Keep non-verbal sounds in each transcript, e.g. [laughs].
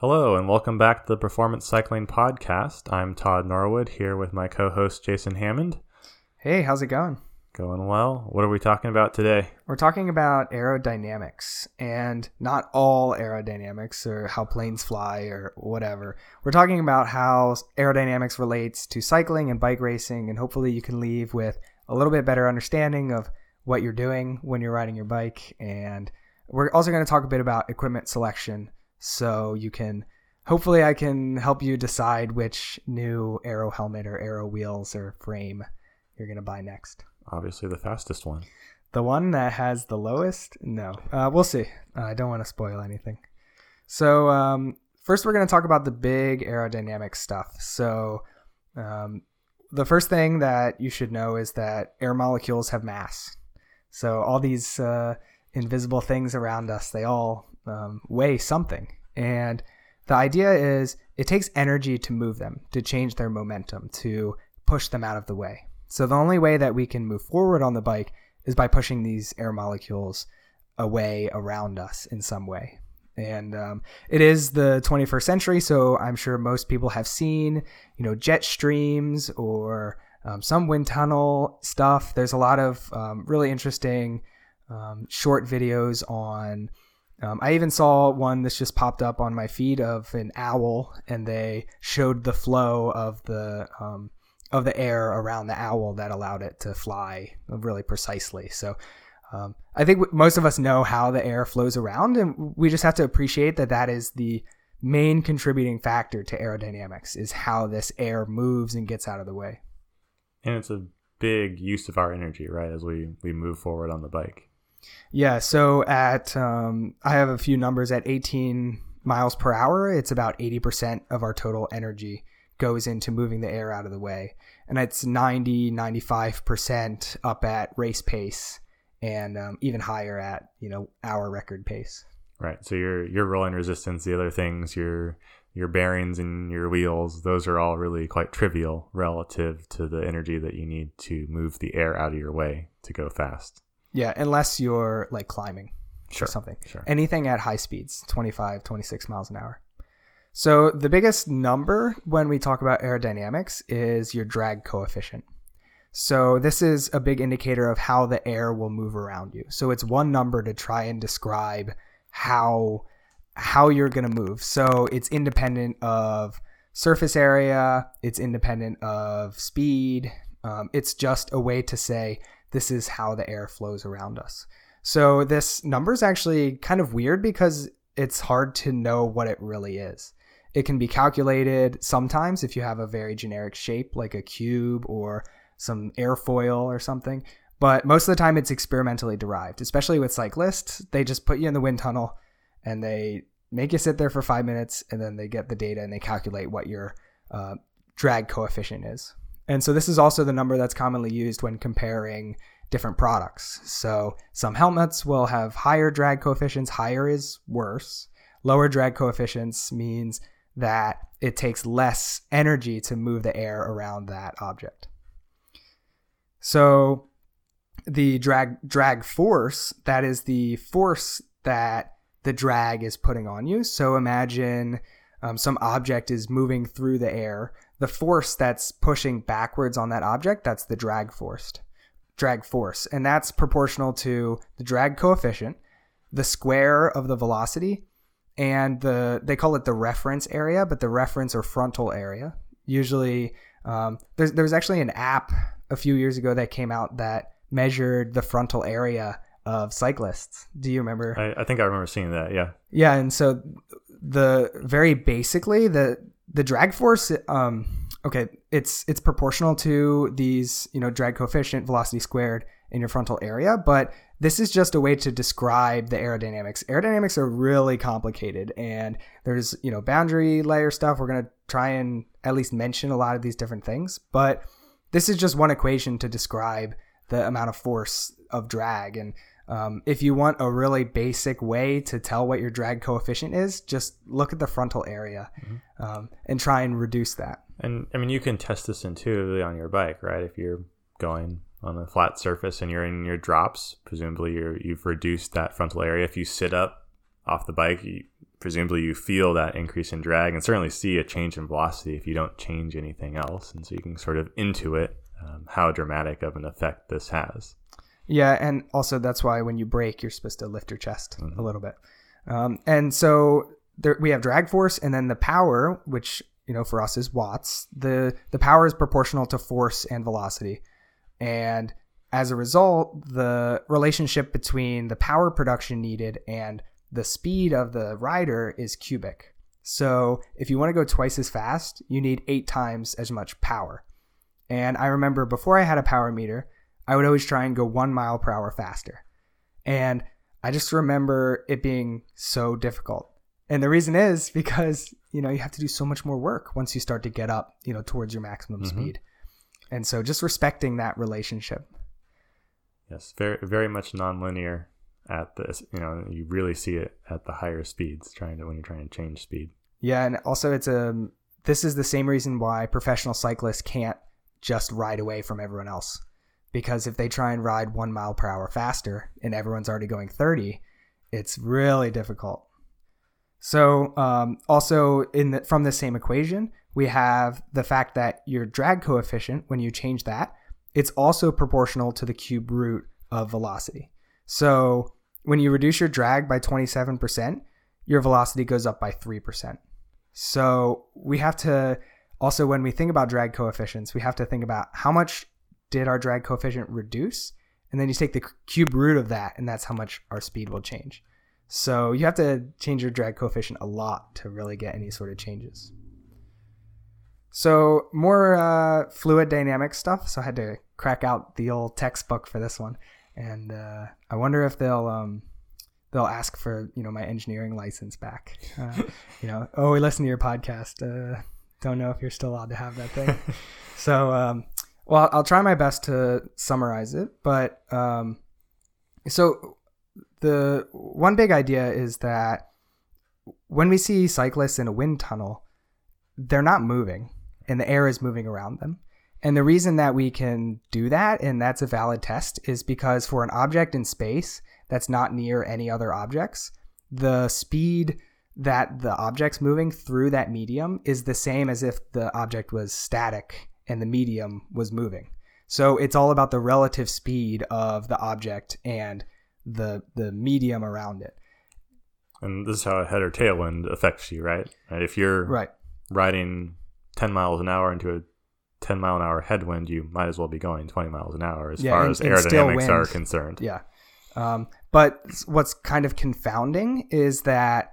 Hello, and welcome back to the Performance Cycling Podcast. I'm Todd Norwood here with my co host Jason Hammond. Hey, how's it going? Going well. What are we talking about today? We're talking about aerodynamics and not all aerodynamics or how planes fly or whatever. We're talking about how aerodynamics relates to cycling and bike racing, and hopefully you can leave with a little bit better understanding of what you're doing when you're riding your bike. And we're also going to talk a bit about equipment selection so you can hopefully I can help you decide which new aero helmet or aero wheels or frame you're gonna buy next. Obviously, the fastest one. The one that has the lowest? No, uh, we'll see. Uh, I don't want to spoil anything. So um, first, we're gonna talk about the big aerodynamic stuff. So um, the first thing that you should know is that air molecules have mass. So all these uh, invisible things around us, they all um, weigh something. And the idea is it takes energy to move them, to change their momentum, to push them out of the way. So the only way that we can move forward on the bike is by pushing these air molecules away around us in some way. And um, it is the 21st century, so I'm sure most people have seen, you know, jet streams or um, some wind tunnel stuff. There's a lot of um, really interesting um, short videos on um, I even saw one that's just popped up on my feed of an owl, and they showed the flow of the um, of the air around the owl that allowed it to fly really precisely. So um, I think most of us know how the air flows around, and we just have to appreciate that that is the main contributing factor to aerodynamics is how this air moves and gets out of the way. And it's a big use of our energy, right, as we we move forward on the bike. Yeah, so at um, I have a few numbers at 18 miles per hour, it's about 80% of our total energy goes into moving the air out of the way. And it's 90, 95% up at race pace and um, even higher at, you know, our record pace. Right. So your your rolling resistance, the other things, your your bearings and your wheels, those are all really quite trivial relative to the energy that you need to move the air out of your way to go fast. Yeah, unless you're like climbing sure, or something. Sure. Anything at high speeds, 25, 26 miles an hour. So the biggest number when we talk about aerodynamics is your drag coefficient. So this is a big indicator of how the air will move around you. So it's one number to try and describe how how you're going to move. So it's independent of surface area, it's independent of speed. Um, it's just a way to say this is how the air flows around us. So this number is actually kind of weird because it's hard to know what it really is. It can be calculated sometimes if you have a very generic shape like a cube or some airfoil or something, but most of the time it's experimentally derived, especially with cyclists. They just put you in the wind tunnel and they make you sit there for five minutes and then they get the data and they calculate what your uh, drag coefficient is. And so this is also the number that's commonly used when comparing different products. So some helmets will have higher drag coefficients, higher is worse. Lower drag coefficients means that it takes less energy to move the air around that object. So the drag drag force, that is the force that the drag is putting on you. So imagine um, some object is moving through the air the force that's pushing backwards on that object, that's the drag force. Drag force. And that's proportional to the drag coefficient, the square of the velocity, and the they call it the reference area, but the reference or frontal area. Usually, um, there's there was actually an app a few years ago that came out that measured the frontal area of cyclists. Do you remember? I, I think I remember seeing that. Yeah. Yeah, and so the very basically the the drag force um okay it's it's proportional to these you know drag coefficient velocity squared in your frontal area but this is just a way to describe the aerodynamics. Aerodynamics are really complicated and there's you know boundary layer stuff. We're going to try and at least mention a lot of these different things but this is just one equation to describe the amount of force of drag and um, if you want a really basic way to tell what your drag coefficient is, just look at the frontal area mm-hmm. um, and try and reduce that. And I mean, you can test this intuitively on your bike, right? If you're going on a flat surface and you're in your drops, presumably you're, you've reduced that frontal area. If you sit up off the bike, you, presumably you feel that increase in drag and certainly see a change in velocity if you don't change anything else. And so you can sort of intuit um, how dramatic of an effect this has. Yeah, and also that's why when you brake, you're supposed to lift your chest mm-hmm. a little bit. Um, and so there, we have drag force, and then the power, which you know for us is watts. the The power is proportional to force and velocity, and as a result, the relationship between the power production needed and the speed of the rider is cubic. So if you want to go twice as fast, you need eight times as much power. And I remember before I had a power meter, I would always try and go one mile per hour faster. And I just remember it being so difficult. And the reason is because, you know, you have to do so much more work once you start to get up, you know, towards your maximum mm-hmm. speed. And so just respecting that relationship. Yes, very very much nonlinear at this. You know, you really see it at the higher speeds trying to when you're trying to change speed. Yeah, and also it's a um, this is the same reason why professional cyclists can't just ride away from everyone else. Because if they try and ride one mile per hour faster and everyone's already going 30, it's really difficult. So, um, also in the, from the same equation, we have the fact that your drag coefficient, when you change that, it's also proportional to the cube root of velocity. So, when you reduce your drag by 27%, your velocity goes up by 3%. So we have to also, when we think about drag coefficients, we have to think about how much did our drag coefficient reduce? And then you take the cube root of that, and that's how much our speed will change. So you have to change your drag coefficient a lot to really get any sort of changes. So more uh, fluid dynamics stuff. So I had to crack out the old textbook for this one and uh, I wonder if they'll um, they'll ask for you know my engineering license back. Uh, you know, oh, we listen to your podcast. Uh, don't know if you're still allowed to have that thing. [laughs] so, um, well, I'll try my best to summarize it. But um, so the one big idea is that when we see cyclists in a wind tunnel, they're not moving, and the air is moving around them. And the reason that we can do that, and that's a valid test, is because for an object in space that's not near any other objects, the speed that the object's moving through that medium is the same as if the object was static and the medium was moving. So it's all about the relative speed of the object and the the medium around it. And this is how a head or tailwind affects you, right? If you're right. riding 10 miles an hour into a 10 mile an hour headwind, you might as well be going 20 miles an hour as yeah, far and, as aerodynamics are concerned. Yeah. Um, but what's kind of confounding is that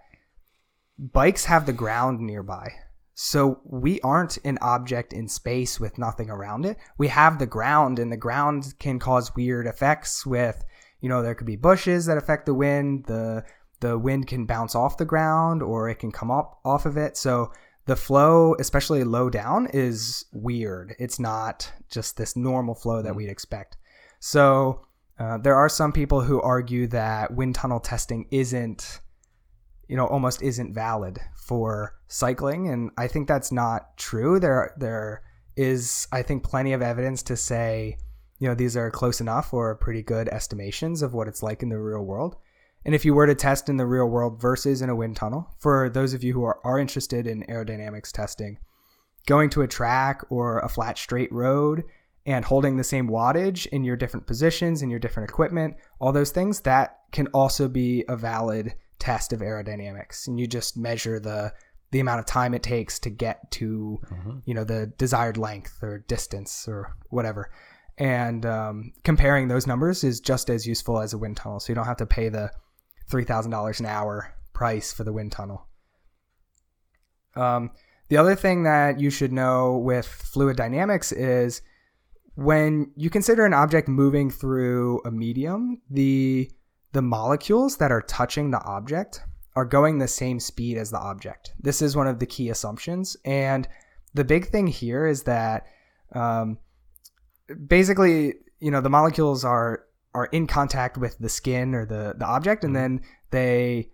bikes have the ground nearby. So we aren't an object in space with nothing around it. We have the ground, and the ground can cause weird effects with, you know, there could be bushes that affect the wind. The the wind can bounce off the ground or it can come up off of it. So the flow, especially low down, is weird. It's not just this normal flow that mm. we'd expect. So uh, there are some people who argue that wind tunnel testing isn't, you know, almost isn't valid for cycling, and I think that's not true. There, there is, I think, plenty of evidence to say, you know, these are close enough or pretty good estimations of what it's like in the real world. And if you were to test in the real world versus in a wind tunnel, for those of you who are, are interested in aerodynamics testing, going to a track or a flat straight road and holding the same wattage in your different positions in your different equipment, all those things, that can also be a valid test of aerodynamics. And you just measure the the amount of time it takes to get to mm-hmm. you know the desired length or distance or whatever and um, comparing those numbers is just as useful as a wind tunnel so you don't have to pay the $3,000 an hour price for the wind tunnel. Um, the other thing that you should know with fluid dynamics is when you consider an object moving through a medium, the the molecules that are touching the object are going the same speed as the object. This is one of the key assumptions, and the big thing here is that um, basically, you know, the molecules are are in contact with the skin or the the object, and mm-hmm. then they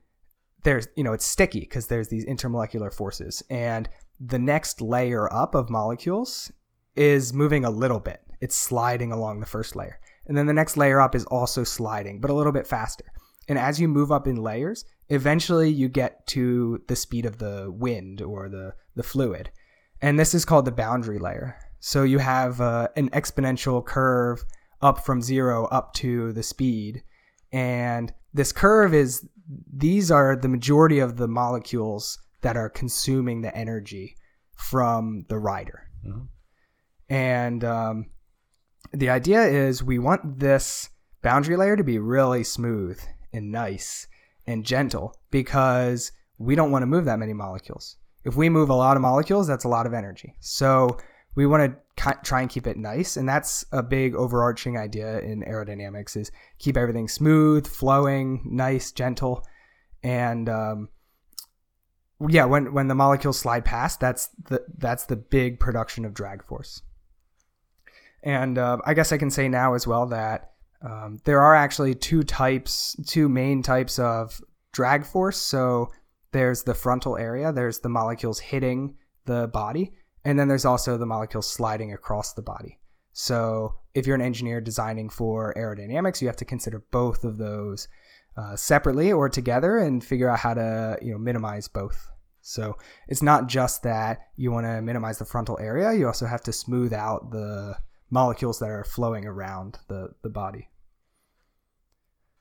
there's you know it's sticky because there's these intermolecular forces, and the next layer up of molecules is moving a little bit. It's sliding along the first layer, and then the next layer up is also sliding, but a little bit faster. And as you move up in layers, eventually you get to the speed of the wind or the, the fluid. And this is called the boundary layer. So you have uh, an exponential curve up from zero up to the speed. And this curve is, these are the majority of the molecules that are consuming the energy from the rider. Mhm. And um, the idea is we want this boundary layer to be really smooth and nice and gentle because we don't want to move that many molecules. If we move a lot of molecules, that's a lot of energy. So we want to try and keep it nice, and that's a big overarching idea in aerodynamics: is keep everything smooth, flowing, nice, gentle, and um, yeah, when when the molecules slide past, that's the that's the big production of drag force. And uh, I guess I can say now as well that um, there are actually two types, two main types of drag force. So there's the frontal area, there's the molecules hitting the body, and then there's also the molecules sliding across the body. So if you're an engineer designing for aerodynamics, you have to consider both of those uh, separately or together and figure out how to you know minimize both. So it's not just that you want to minimize the frontal area; you also have to smooth out the molecules that are flowing around the, the body.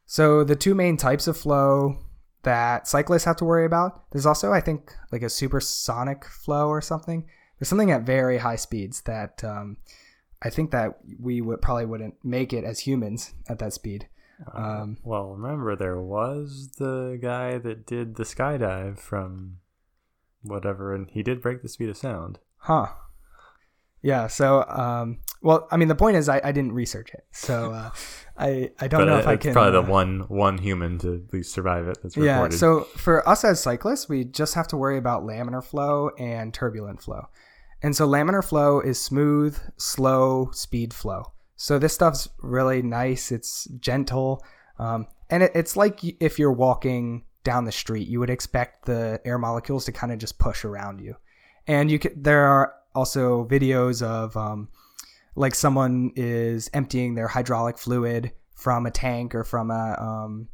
So the two main types of flow that cyclists have to worry about, there's also I think like a supersonic flow or something. There's something at very high speeds that um, I think that we would probably wouldn't make it as humans at that speed. Um, well, remember there was the guy that did the skydive from whatever, and he did break the speed of sound. Huh. Yeah. So, um, well, I mean, the point is, I, I didn't research it, so uh, I I don't but know if I it's can. probably uh, the one one human to at least survive it. That's Yeah. reported. So for us as cyclists, we just have to worry about laminar flow and turbulent flow. And so laminar flow is smooth, slow speed flow. So this stuff's really nice. It's gentle, um, and it, it's like if you're walking down the street, you would expect the air molecules to kind of just push around you. And you could, there are also videos of um, like someone is emptying their hydraulic fluid from a tank or from a um,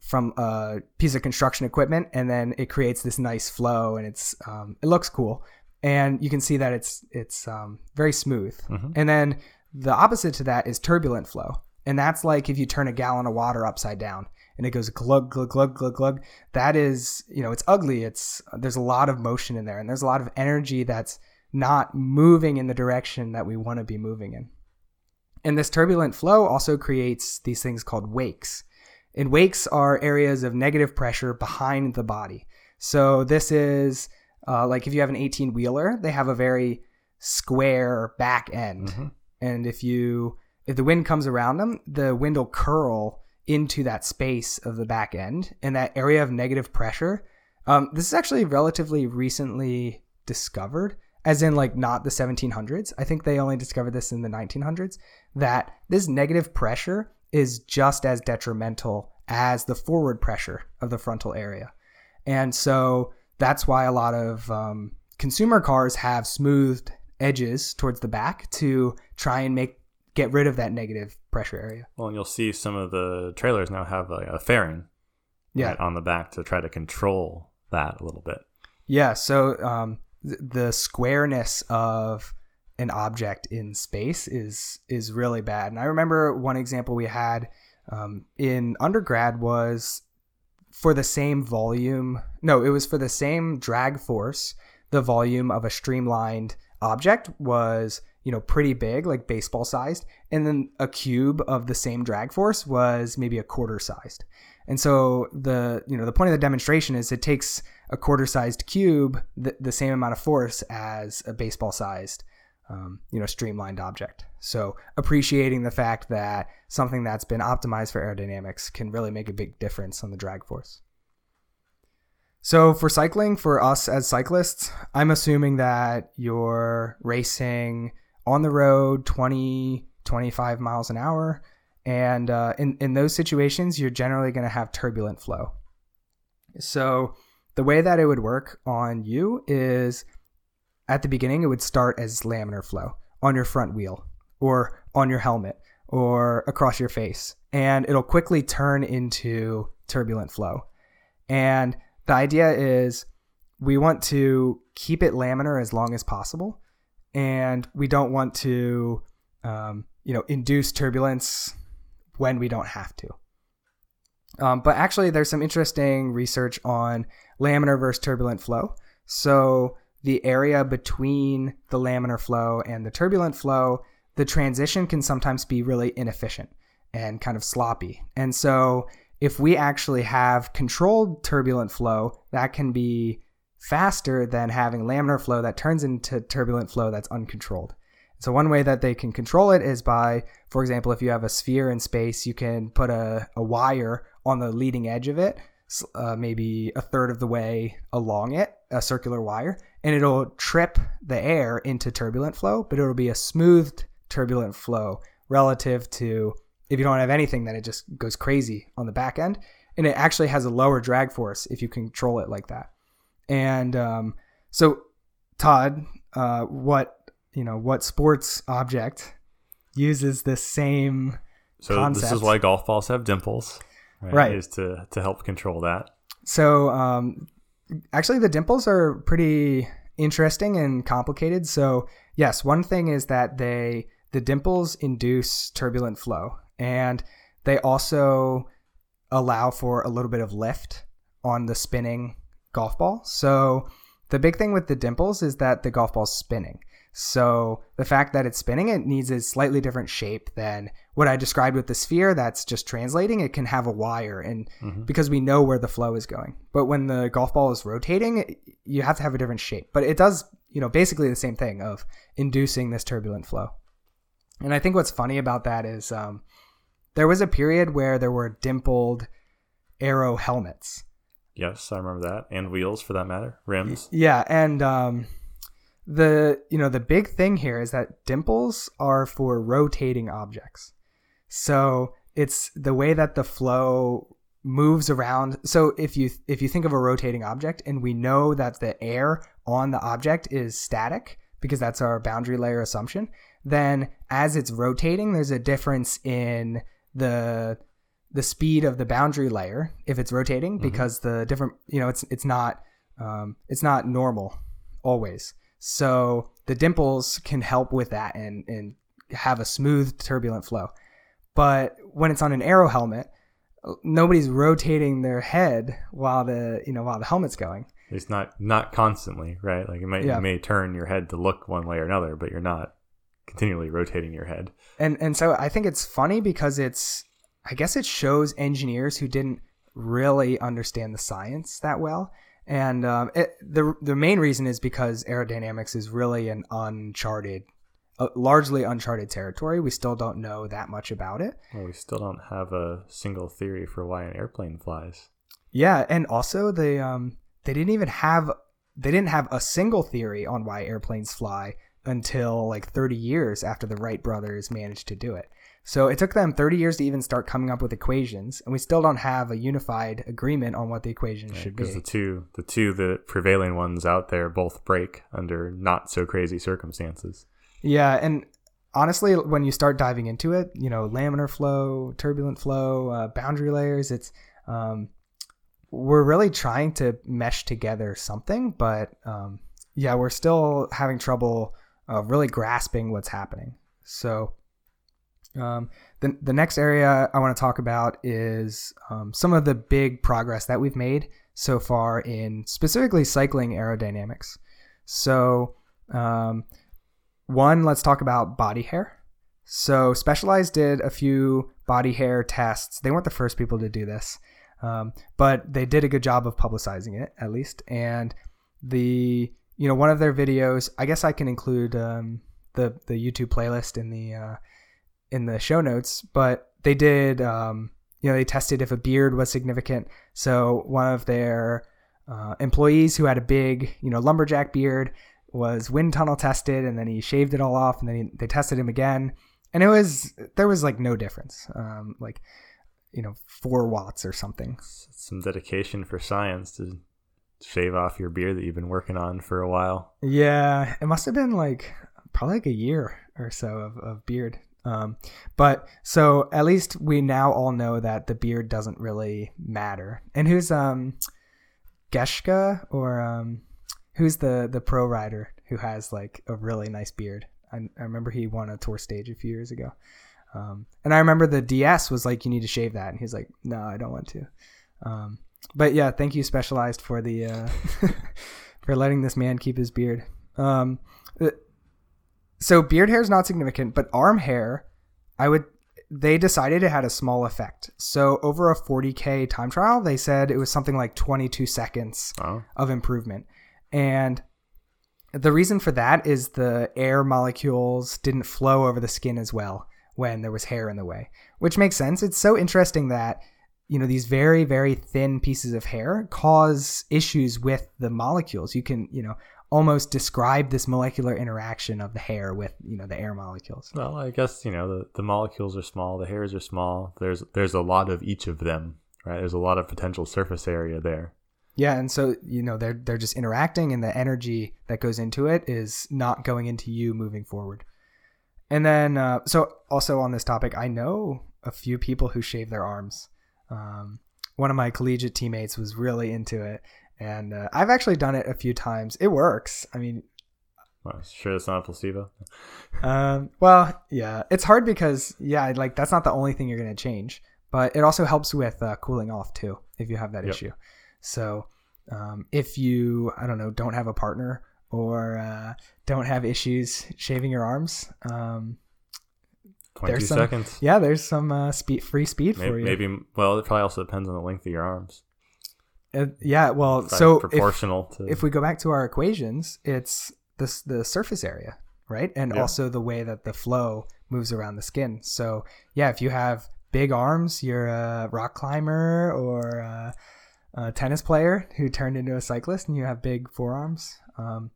from a piece of construction equipment, and then it creates this nice flow, and it's um, it looks cool, and you can see that it's it's um, very smooth. Mhm. And then the opposite to that is turbulent flow, and that's like if you turn a gallon of water upside down and it goes glug glug glug glug glug. That is, you know, it's ugly. It's there's a lot of motion in there, and there's a lot of energy that's not moving in the direction that we want to be moving in. And this turbulent flow also creates these things called wakes. And wakes are areas of negative pressure behind the body. So this is uh, like if you have an 18 wheeler, they have a very square back end. Mhm. And if you if the wind comes around them, the wind will curl into that space of the back end and that area of negative pressure. Um, this is actually relatively recently discovered, as in like not the 1700s. I think they only discovered this in the 1900s. That this negative pressure is just as detrimental as the forward pressure of the frontal area, and so that's why a lot of um, consumer cars have smoothed edges towards the back to try and make get rid of that negative pressure area. Well, and you'll see some of the trailers now have like a fairing Yeah. right on the back to try to control that a little bit. Yeah, so um, the squareness of an object in space is is really bad. And I remember one example we had um, in undergrad was for the same volume. No, it was for the same drag force. The volume of a streamlined object was you know pretty big, like baseball sized, and then a cube of the same drag force was maybe a quarter sized. And so the you know the point of the demonstration is it takes a quarter sized cube the, the same amount of force as a baseball sized um, you know streamlined object. So appreciating the fact that something that's been optimized for aerodynamics can really make a big difference on the drag force. So for cycling, for us as cyclists, I'm assuming that you're racing on the road 20, 25 miles an hour. And uh, in, in those situations, you're generally going to have turbulent flow. So the way that it would work on you is at the beginning, it would start as laminar flow on your front wheel or on your helmet or across your face. And it'll quickly turn into turbulent flow. And the idea is we want to keep it laminar as long as possible, and we don't want to, um, you know, induce turbulence when we don't have to. Um, but actually, there's some interesting research on laminar versus turbulent flow. So the area between the laminar flow and the turbulent flow, the transition can sometimes be really inefficient and kind of sloppy. And so if we actually have controlled turbulent flow, that can be faster than having laminar flow that turns into turbulent flow that's uncontrolled. So one way that they can control it is by, for example, if you have a sphere in space, you can put a, a wire on the leading edge of it, uh, maybe a third of the way along it, a circular wire, and it'll trip the air into turbulent flow, but it'll be a smooth turbulent flow relative to if you don't have anything, then it just goes crazy on the back end. And it actually has a lower drag force if you control it like that. And um, so, Todd, uh, what you know, what sports object uses the same so concept? this is why golf balls have dimples, right? Right. Is to to help control that. So, um, actually, the dimples are pretty interesting and complicated. So, yes, one thing is that they the dimples induce turbulent flow, and they also allow for a little bit of lift on the spinning golf ball. So, the big thing with the dimples is that the golf ball's spinning. So the fact that it's spinning, it needs a slightly different shape than what I described with the sphere. That's just translating. It can have a wire, and Mhm. because we know where the flow is going. But when the golf ball is rotating, you have to have a different shape. But it does, you know, basically the same thing of inducing this turbulent flow. And I think what's funny about that is um, there was a period where there were dimpled aero helmets. Yes, I remember that, and wheels for that matter, rims. Yeah, and um, the you know the big thing here is that dimples are for rotating objects. So it's the way that the flow moves around. So if you if you think of a rotating object and we know that the air on the object is static because that's our boundary layer assumption, then as it's rotating there's a difference in the the speed of the boundary layer if it's rotating because the different you know it's it's not um, it's not normal always so the dimples can help with that and and have a smooth turbulent flow but when it's on an aero helmet nobody's rotating their head while the you know while the helmet's going It's not not constantly, right? Like it may Yeah. you may turn your head to look one way or another, but you're not continually rotating your head. and and so I think it's funny because it's I guess it shows engineers who didn't really understand the science that well. And um, it, the the main reason is because aerodynamics is really an uncharted, uh, largely uncharted territory. We still don't know that much about it. Well, we still don't have a single theory for why an airplane flies. Yeah, and also they um they didn't even have they didn't have a single theory on why airplanes fly until like 30 years after the Wright brothers managed to do it. So it took them 30 years to even start coming up with equations, and we still don't have a unified agreement on what the equations should be. Because the two the two the prevailing ones out there both break under not so crazy circumstances. Yeah, and honestly, when you start diving into it, you know, laminar flow, turbulent flow, uh, boundary layers, it's um, we're really trying to mesh together something, but um, yeah, we're still having trouble uh, really grasping what's happening. So. Um, the, the next area I want to talk about is um, some of the big progress that we've made so far in specifically cycling aerodynamics. So, um, one, let's talk about body hair. So, Specialized did a few body hair tests. They weren't the first people to do this, um, but they did a good job of publicizing it, at least. And the, you know, one of their videos, I guess I can include um, the the YouTube playlist in the uh, in the show notes, but they did, um, you know, they tested if a beard was significant. So one of their uh, employees who had a big, you know, lumberjack beard was wind tunnel tested, and then he shaved it all off, and then he, they tested him again, and it was there was like no difference, um, like you know, four watts or something. Some dedication for science to shave off your beard that you've been working on for a while. Yeah, it must have been like probably like a year or so of, of beard. Um, but so at least we now all know that the beard doesn't really matter. And who's um Geschke or um, who's the the pro rider who has like a really nice beard. I, I remember he won a tour stage a few years ago. Um, and I remember the DS was like, you need to shave that, and he's like, no, I don't want to. Um, but yeah, thank you, Specialized, for the uh, [laughs] for letting this man keep his beard. Um, so beard hair is not significant, but arm hair, I would. They decided it had a small effect. So over a 40k time trial, they said it was something like 22 seconds Oh, of improvement. And the reason for that is the air molecules didn't flow over the skin as well when there was hair in the way, which makes sense. It's so interesting that you know these very very thin pieces of hair cause issues with the molecules. You can, you know, almost describe this molecular interaction of the hair with, you know, the air molecules. well, I guess you know the, the molecules are small, the hairs are small. There's there's a lot of each of them, right? There's a lot of potential surface area there. Yeah, and so you know they're they're just interacting, and the energy that goes into it is not going into you moving forward. And then, uh, so also on this topic, I know a few people who shave their arms. Um, one of my collegiate teammates was really into it, and uh, I've actually done it a few times. It works. I mean, Well, sure, it's not a placebo. um, well, yeah, it's hard because yeah, like that's not the only thing you're gonna change, but it also helps with uh, cooling off too if you have that Yep. issue. So um, if you I don't know don't have a partner or uh, don't have issues shaving your arms, um, There's some- seconds. yeah, there's some uh, speed free speed for you. maybe well, it probably also depends on the length of your arms. Uh, yeah, well, Probably so if, proportional to if we go back to our equations, it's this the surface area, right? And Yeah. also the way that the flow moves around the skin. So yeah, if you have big arms, you're a rock climber or a, a tennis player who turned into a cyclist, and you have big forearms. Um,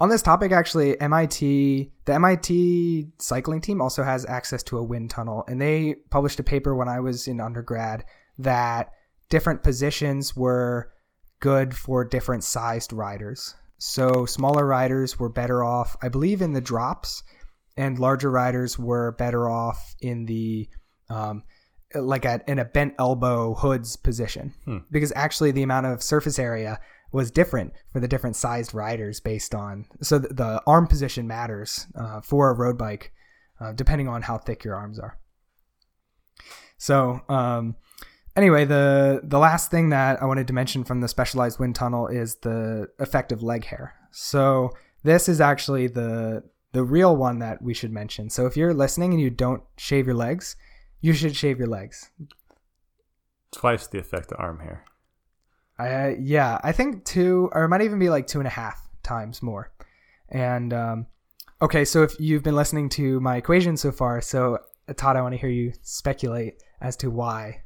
on this topic, actually, MIT, the MIT cycling team also has access to a wind tunnel, and they published a paper when I was in undergrad that different positions were good for different sized riders. So smaller riders were better off, I believe, in the drops, and larger riders were better off in the um, like at in a bent elbow hoods position Hmm. because actually the amount of surface area was different for the different sized riders based on so th- the arm position matters uh, for a road bike uh, depending on how thick your arms are so um, anyway the the last thing that i wanted to mention from the specialized wind tunnel is the effect of leg hair so this is actually the the real one that we should mention so if you're listening and you don't shave your legs you should shave your legs twice the effect of arm hair. I yeah, I think two or it might even be like two and a half times more. And um, okay, so if you've been listening to my equation so far, so Todd, I want to hear you speculate as to why.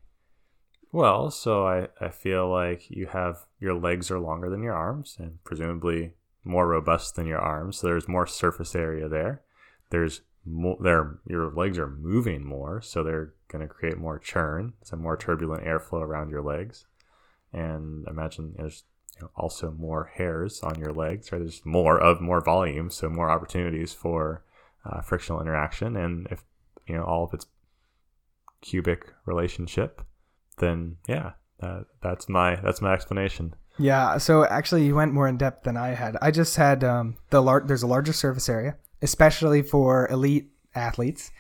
Well, so I, I feel like you have your legs are longer than your arms and presumably more robust than your arms. So there's more surface area there. There's more there your legs are moving more, so they're going to create more churn, so more turbulent airflow around your legs. And imagine there's you know, also more hairs on your legs, right? There's more of more volume, so more opportunities for uh, frictional interaction. And if you know all of its cubic relationship, then yeah, that, that's my that's my explanation. Yeah, so actually you went more in depth than I had. I just had um, the lar- there's a larger surface area, especially for elite athletes.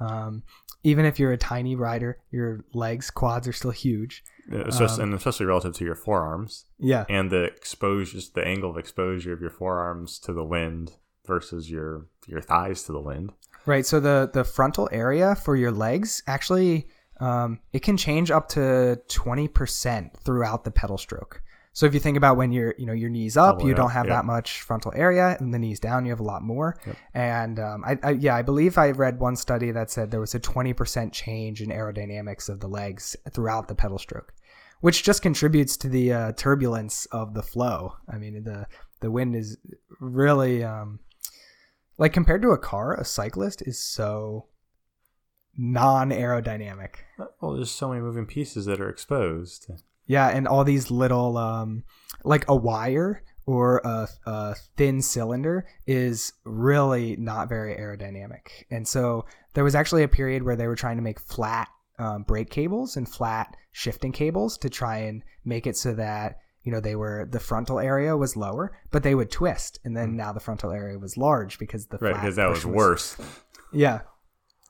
Um, even if you're a tiny rider, your legs, quads are still huge. Just, Um, and especially relative to your forearms Yeah, and the exposure, the angle of exposure of your forearms to the wind versus your your thighs to the wind. Right. So the the frontal area for your legs actually um, it can change up to twenty percent throughout the pedal stroke. So if you think about when you're you know your knees up, you don't up, have yeah. that much frontal area, and the knees down, you have a lot more. Yep. And um, I, I yeah, I believe I read one study that said there was a twenty percent change in aerodynamics of the legs throughout the pedal stroke, which just contributes to the uh, turbulence of the flow. I mean the the wind is really um, like compared to a car, a cyclist is so non-aerodynamic. Well, there's so many moving pieces that are exposed. Yeah, and all these little um like a wire or a, a thin cylinder is really not very aerodynamic. And so there was actually a period where they were trying to make flat um, brake cables and flat shifting cables to try and make it so that you know they were the frontal area was lower, but they would twist, and then Mm. now the frontal area was large because the Right, because that was portion worse. yeah.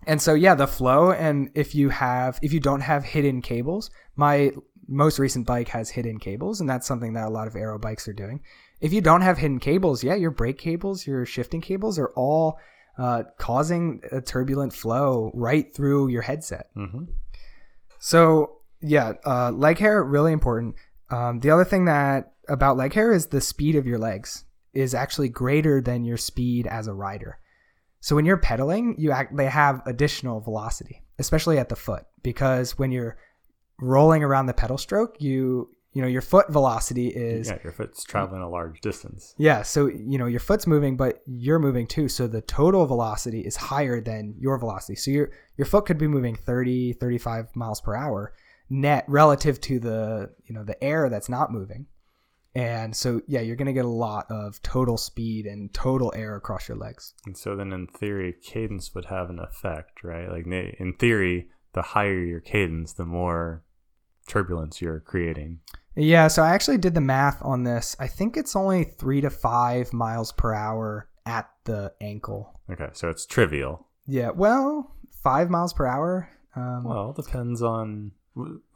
And so yeah, the flow and if you have if you don't have hidden cables, my most recent bike has hidden cables and that's something that a lot of aero bikes are doing. If you don't have hidden cables, yeah, your brake cables, your shifting cables are all uh, causing a turbulent flow right through your headset. hmm So yeah, uh, leg hair really important. Um, the other thing that about leg hair is the speed of your legs is actually greater than your speed as a rider. So when you're pedaling, you act they have additional velocity, especially at the foot, because when you're rolling around the pedal stroke, you you know your foot velocity is Yeah, your foot's traveling a large distance. yeah, so you know your foot's moving, but you're moving too. So the total velocity is higher than your velocity. So your your foot could be moving 30, 35 miles per hour net relative to the you know the air that's not moving. And so yeah, you're gonna get a lot of total speed and total air across your legs. And so then, in theory, cadence would have an effect, right? Like in theory, the higher your cadence, the more turbulence you're creating. Yeah, so I actually did the math on this. I think it's only three to five miles per hour at the ankle. Okay, so it's trivial. Yeah, well, five miles per hour. Um, Well, depends on.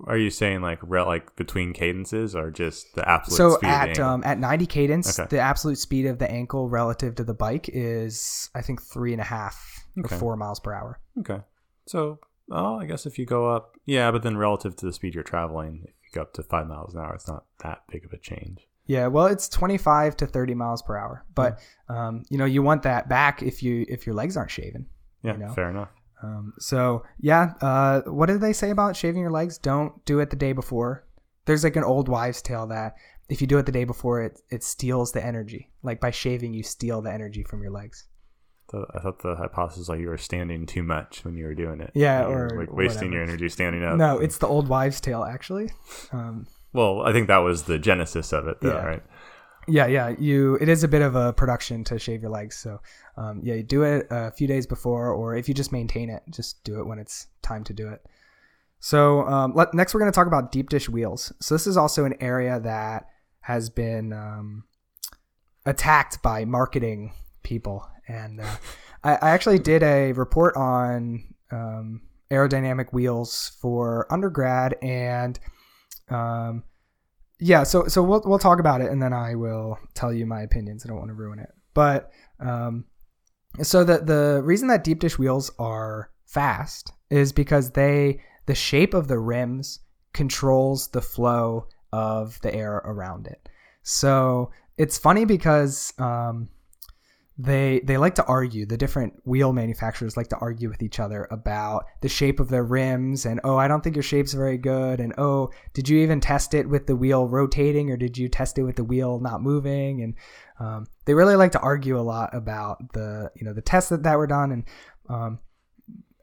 Are you saying like re- like between cadences or just the absolute so speed? at um, at 90 cadence, Okay. the absolute speed of the ankle relative to the bike is I think three and a half Okay. or four miles per hour. okay, so oh, I guess if you go up, yeah, but then relative to the speed you're traveling, if you go up to five miles an hour, it's not that big of a change. Yeah, well, it's 25 to 30 miles per hour, but um, you know you want that back if you if your legs aren't shaven. Yeah, You know? fair enough. Um, so yeah, uh, what did they say about shaving your legs? Don't do it the day before. There's like an old wives' tale that if you do it the day before, it it steals the energy. Like by shaving, you steal the energy from your legs. So I thought the hypothesis was like you were standing too much when you were doing it. Yeah, or like wasting whatever. your energy standing up. No, it's the old wives' tale actually. Um, Well, I think that was the genesis of it, though, Yeah. right? Yeah, yeah. You it is a bit of a production to shave your legs. So um, yeah, you do it a few days before, or if you just maintain it, just do it when it's time to do it. So um, let, next, we're going to talk about deep dish wheels. So this is also an area that has been um, attacked by marketing people, and uh, [laughs] I, I actually did a report on um, aerodynamic wheels for undergrad, and um, yeah, so so we'll we'll talk about it, and then I will tell you my opinions. I don't want to ruin it, but um, so the the reason that deep dish wheels are fast is because they the shape of the rims controls the flow of the air around it. So it's funny because um, they they like to argue. The different wheel manufacturers like to argue with each other about the shape of their rims and oh, I don't think your shape's very good and oh, did you even test it with the wheel rotating or did you test it with the wheel not moving? And um, they really like to argue a lot about the you know the tests that, that were done and um,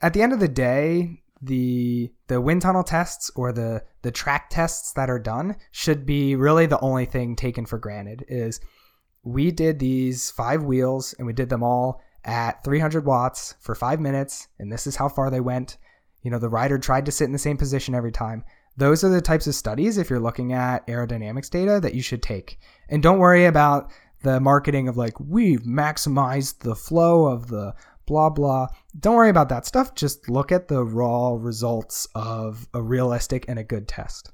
at the end of the day the the wind tunnel tests or the the track tests that are done should be really the only thing taken for granted is we did these five wheels and we did them all at 300 watts for five minutes and this is how far they went. You know the rider tried to sit in the same position every time. Those are the types of studies if you're looking at aerodynamics data that you should take. And don't worry about the marketing of like we've maximized the flow of the blah blah. Don't worry about that stuff. Just look at the raw results of a realistic and a good test.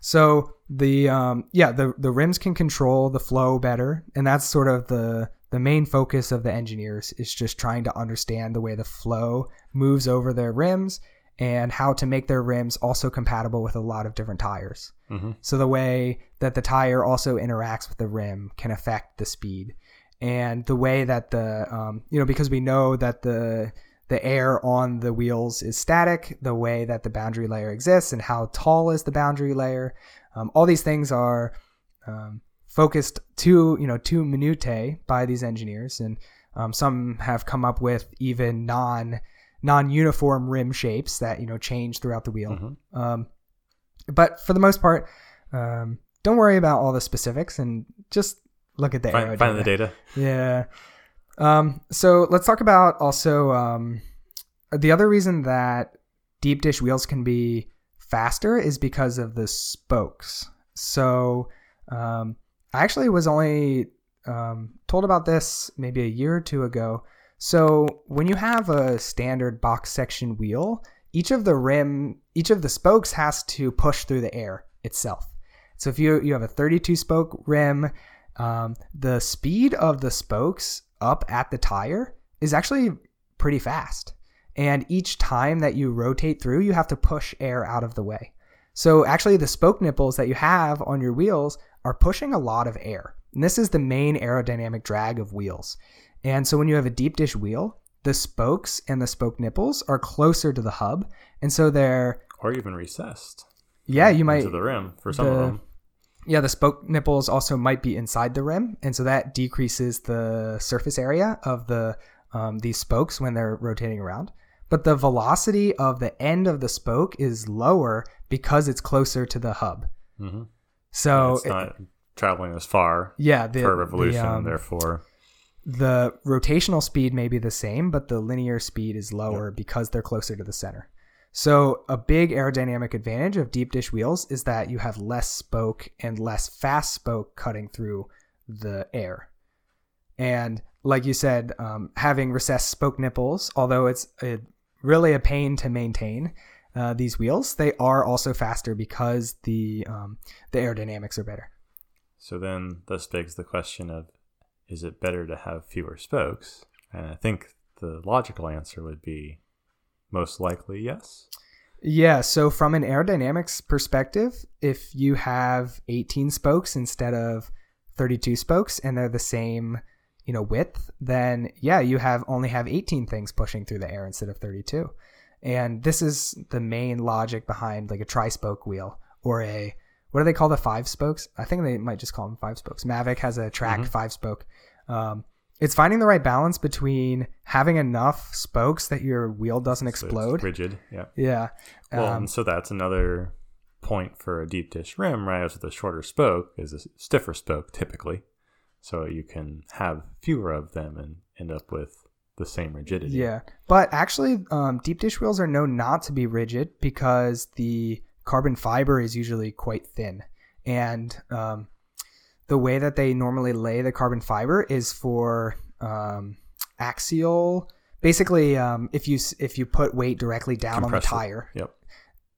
So the um, yeah the the rims can control the flow better, and that's sort of the the main focus of the engineers is just trying to understand the way the flow moves over their rims and how to make their rims also compatible with a lot of different tires. Mm-hmm. So the way that the tire also interacts with the rim can affect the speed, and the way that the um, you know because we know that the the air on the wheels is static, the way that the boundary layer exists, and how tall is the boundary layer. Um, all these things are um, focused to you know to minute by these engineers, and um, some have come up with even non non uniform rim shapes that you know change throughout the wheel. Mhm. Um, but for the most part, um, don't worry about all the specifics and just look at the Find, find the data. Yeah. Um, so let's talk about also um, the other reason that deep dish wheels can be faster is because of the spokes. So um, I actually was only um, told about this maybe a year or two ago. So when you have a standard box section wheel, each of the rim, each of the spokes has to push through the air itself. So if you you have a 32 spoke rim, um, the speed of the spokes up at the tire is actually pretty fast. And each time that you rotate through, you have to push air out of the way. So actually, the spoke nipples that you have on your wheels are pushing a lot of air. And this is the main aerodynamic drag of wheels. And so when you have a deep dish wheel, the spokes and the spoke nipples are closer to the hub. And so they're. Or even recessed. Yeah, you might. To the rim for some the, of them. Yeah, the spoke nipples also might be inside the rim. And so that decreases the surface area of the um, these spokes when they're rotating around. But the velocity of the end of the spoke is lower because it's closer to the hub. Mm-hmm. So it's not traveling as far. Yeah, the, per revolution, the, um, therefore the rotational speed may be the same, but the linear speed is lower yep. because they're closer to the center. So a big aerodynamic advantage of deep dish wheels is that you have less spoke and less fast spoke cutting through the air. And like you said, um, having recessed spoke nipples, although it's a, really a pain to maintain uh, these wheels, they are also faster because the um, the aerodynamics are better. So then this begs the question of is it better to have fewer spokes? And I think the logical answer would be most likely yes. Yeah, so from an aerodynamics perspective, if you have 18 spokes instead of 32 spokes and they're the same, you know, width, then yeah, you have only have 18 things pushing through the air instead of 32. And this is the main logic behind like a tri-spoke wheel or a what do they call the five spokes? I think they might just call them five spokes. Mavic has a track mm-hmm. five spoke. Um, it's finding the right balance between having enough spokes that your wheel doesn't explode. So rigid, yeah. Yeah. Well, um, so that's another point for a deep dish rim, right? With a shorter spoke is a stiffer spoke typically, so you can have fewer of them and end up with the same rigidity. Yeah, but actually, um, deep dish wheels are known not to be rigid because the carbon fiber is usually quite thin. And um, the way that they normally lay the carbon fiber is for um, axial. Basically, um, if you if you put weight directly down Compressor. on the tire, yep.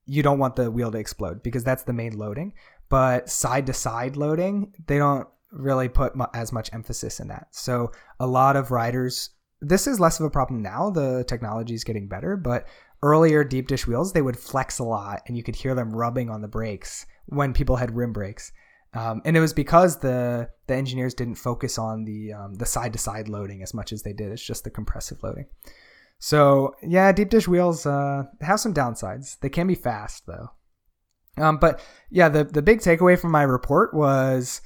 you don't want the wheel to explode because that's the main loading. But side to side loading, they don't really put mu- as much emphasis in that. So a lot of riders, this is less of a problem now. The technology is getting better, but earlier deep dish wheels, they would flex a lot and you could hear them rubbing on the brakes when people had rim brakes. Um, and it was because the the engineers didn't focus on the um, the side to side loading as much as they did. It's just the compressive loading. So yeah, deep dish wheels uh, have some downsides. They can be fast though. Um, but yeah, the the big takeaway from my report was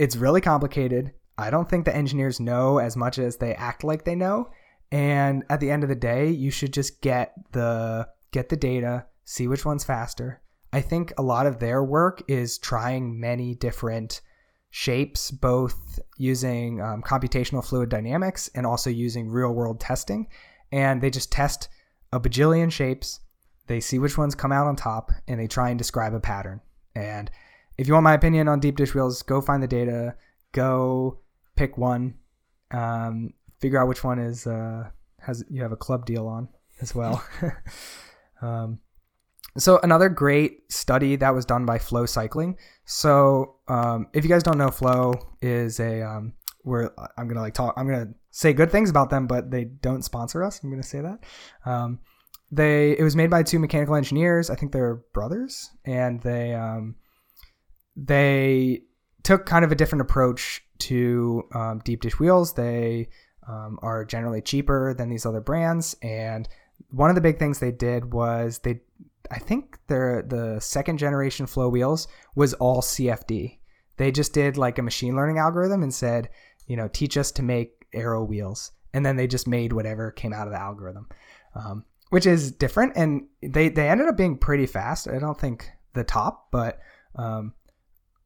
it's really complicated. I don't think the engineers know as much as they act like they know. And at the end of the day, you should just get the get the data, see which one's faster. I think a lot of their work is trying many different shapes, both using um, computational fluid dynamics and also using real world testing. And they just test a bajillion shapes. They see which ones come out on top and they try and describe a pattern. And if you want my opinion on deep dish wheels, go find the data, go pick one. Um, figure out which one is uh, has you have a club deal on as well. [laughs] um, so another great study that was done by Flow Cycling. So um, if you guys don't know, Flow is a um, where I'm gonna like talk. I'm gonna say good things about them, but they don't sponsor us. I'm gonna say that. Um, they it was made by two mechanical engineers. I think they're brothers, and they um, they took kind of a different approach to um, deep dish wheels. They um, are generally cheaper than these other brands. And one of the big things they did was they, I think their the second generation Flow wheels was all CFD. They just did like a machine learning algorithm and said, you know, teach us to make aero wheels, and then they just made whatever came out of the algorithm, um, which is different. And they they ended up being pretty fast. I don't think the top, but um,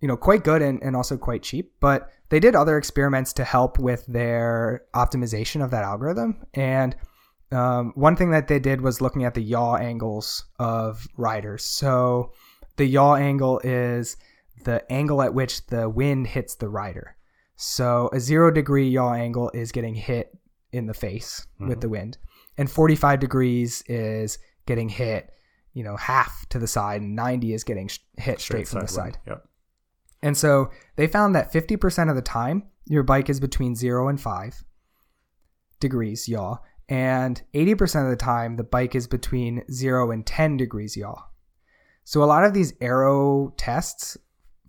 you know, quite good and, and also quite cheap. But they did other experiments to help with their optimization of that algorithm. And um, one thing that they did was looking at the yaw angles of riders. So the yaw angle is the angle at which the wind hits the rider. So a zero degree yaw angle is getting hit in the face with Mhm. the wind, and 45 degrees is getting hit, you know, half to the side, and 90 is getting sh- hit straight, from the sidewind. side. Yep. And so they found that 50% of the time, your bike is between zero and five degrees yaw, and 80% of the time, the bike is between zero and 10 degrees yaw. So a lot of these aero tests,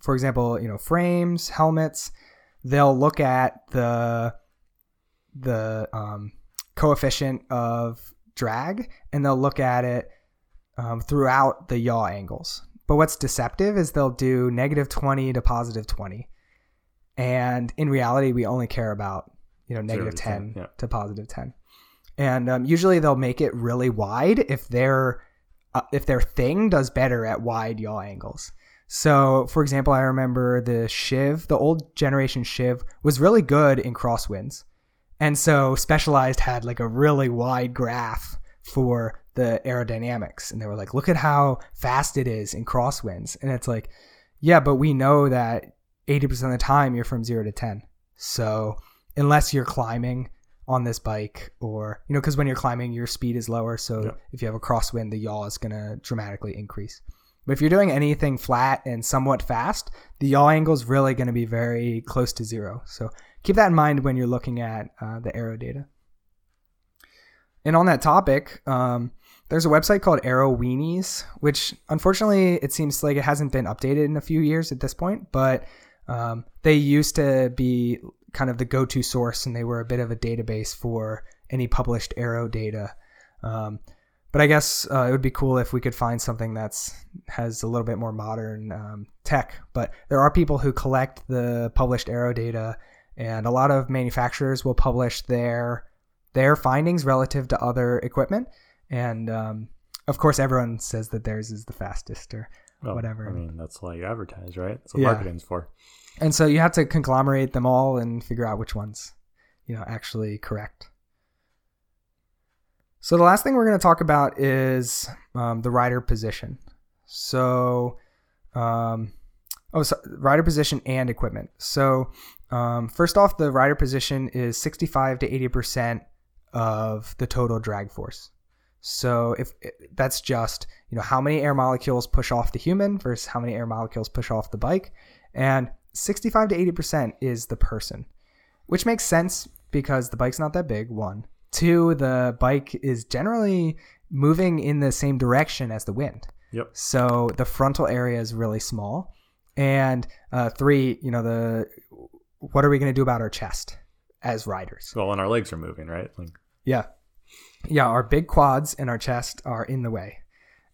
for example, you know, frames, helmets, they'll look at the the um, coefficient of drag and they'll look at it um, throughout the yaw angles. But what's deceptive is they'll do negative 20 to positive 20. And in reality, we only care about, you know, negative to 10 10, yeah. to positive 10. And um, usually they'll make it really wide if their uh, if their thing does better at wide yaw angles. So, for example, I remember the Shiv, the old generation Shiv, was really good in crosswinds. And so Specialized had like a really wide graph for the aerodynamics. And they were like, look at how fast it is in crosswinds. And it's like, yeah, but we know that 80% of the time you're from zero to 10. So unless you're climbing on this bike or, you know, because when you're climbing, your speed is lower. So Yeah. if you have a crosswind, the yaw is going to dramatically increase. But if you're doing anything flat and somewhat fast, the yaw angle is really going to be very close to zero. So keep that in mind when you're looking at uh, the aero data. And on that topic, um, there's a website called Aero Weenies, which unfortunately it seems like it hasn't been updated in a few years at this point, but um, they used to be kind of the go-to source, and they were a bit of a database for any published Aero data. Um, but I guess uh, it would be cool if we could find something that's has a little bit more modern um, tech. But there are people who collect the published Aero data, and a lot of manufacturers will publish their their findings relative to other equipment. And um, of course, everyone says that theirs is the fastest, or Well, Whatever. I mean, that's why you advertise, right? That's what Yeah. marketing's for. and so you have to conglomerate them all and figure out which one's you know actually correct. So the last thing we're going to talk about is um, the rider position. So, um, oh, so rider position and equipment. So um, first off, the rider position is 65 to 80 percent of the total drag force. So if that's just you know how many air molecules push off the human versus how many air molecules push off the bike, and 65 to 80 percent is the person, which makes sense because the bike's not that big. One, two, the bike is generally moving in the same direction as the wind. Yep. So the frontal area is really small, and uh, three, you know the what are we going to do about our chest as riders? Well, and our legs are moving, right? Like, Yeah. Yeah, our big quads and our chest are in the way.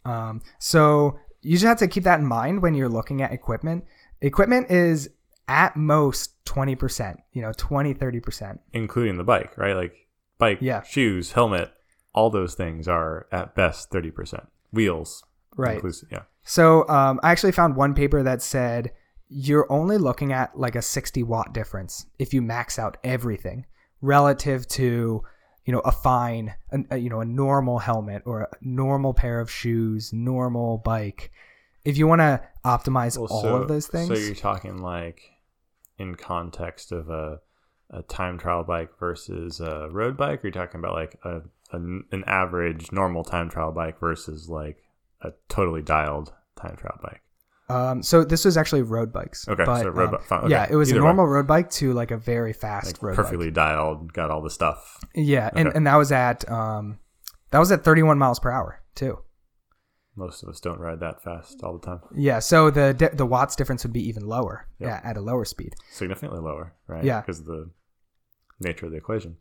Um, so you just have to keep that in mind when you're looking at equipment. Equipment is at most 20%, you know, 20, 30%. including the bike, right? Like bike, Yeah. shoes, helmet, all those things are at best thirty percent. Wheels, Right. inclusive, yeah. So um, I actually found one paper that said you're only looking at like a 60 watt difference if you max out everything relative to you know a fine a, a, you know a normal helmet or a normal pair of shoes normal bike if you want to optimize Well, all so- of those things So you're talking like in context of a a time trial bike versus a road bike, or you're talking about like a, a an average normal time trial bike versus like a totally dialed time trial bike. Um, so this was actually road bikes Okay, but, so road um, bike. Okay. yeah it was Either a way. normal road bike to like a very fast like road bike. perfectly dialed, got all the stuff. yeah and, Okay. and that was at um that was at 31 miles per hour too Most of us don't ride that fast all the time. Yeah, so the the watts difference would be even lower Yep. yeah, at a lower speed. Significantly lower, right? Yeah. because of the nature of the equation.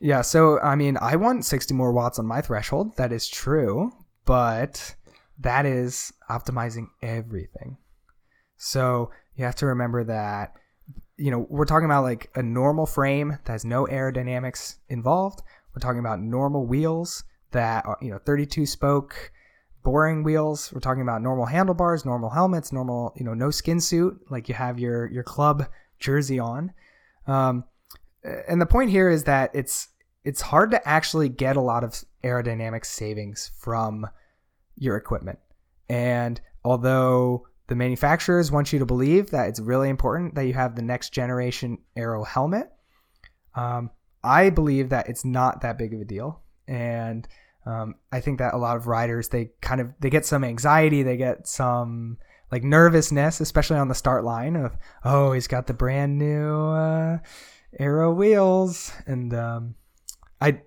Yeah, so I mean, I want 60 more watts on my threshold. That is true, but that is optimizing everything. So you have to remember that you know, we're talking about like a normal frame that has no aerodynamics involved. We're talking about normal wheels that are, you know, 32 spoke boring wheels. We're talking about normal handlebars, normal helmets, normal, you know, no skin suit like you have your your club jersey on. Um, and the point here is that it's it's hard to actually get a lot of aerodynamic savings from your equipment. And although the manufacturers want you to believe that it's really important that you have the next generation Aero helmet, um, I believe that it's not that big of a deal, and um, I think that a lot of riders they kind of they get some anxiety, they get some like nervousness, especially on the start line of oh he's got the brand new uh, Aero wheels, and um, I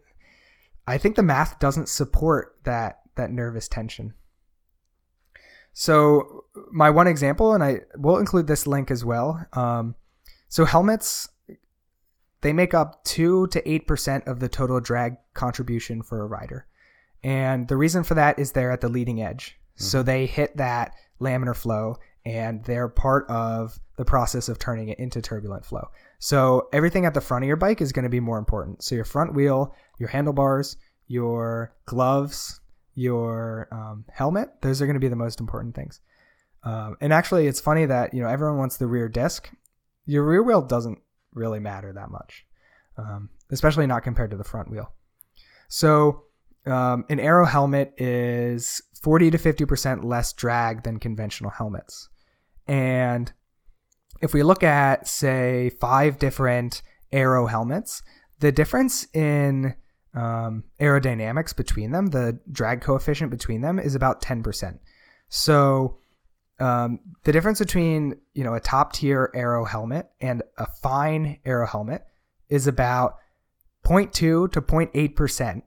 I think the math doesn't support that that nervous tension. So my one example, and I will include this link as well. Um, so helmets, they make up two to eight percent of the total drag contribution for a rider, and the reason for that is they're at the leading edge. Mm-hmm. So they hit that laminar flow, and they're part of the process of turning it into turbulent flow. So everything at the front of your bike is going to be more important. So your front wheel, your handlebars, your gloves, your um, helmet. Those are going to be the most important things. Um, and actually, it's funny that you know everyone wants the rear disc. Your rear wheel doesn't really matter that much, um, especially not compared to the front wheel. So um, an aero helmet is 40 to 50 percent less drag than conventional helmets, and if we look at say five different aero helmets, the difference in um, aerodynamics between them, the drag coefficient between them is about 10%. So um, the difference between you know a top tier aero helmet and a fine aero helmet is about 0.2 to 0.8 percent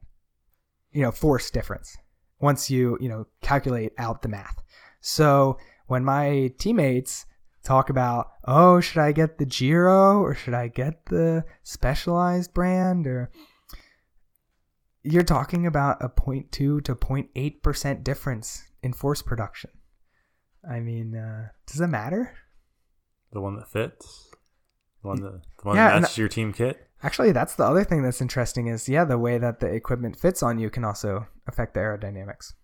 you know force difference once you you know calculate out the math so when my teammates talk about oh should i get the giro or should i get the specialized brand or you're talking about a 0.2 to 0.8% difference in force production. I mean, uh, does it matter? The one that fits? The one that, the one yeah, that matches your team kit? Actually, that's the other thing that's interesting is, yeah, the way that the equipment fits on you can also affect the aerodynamics.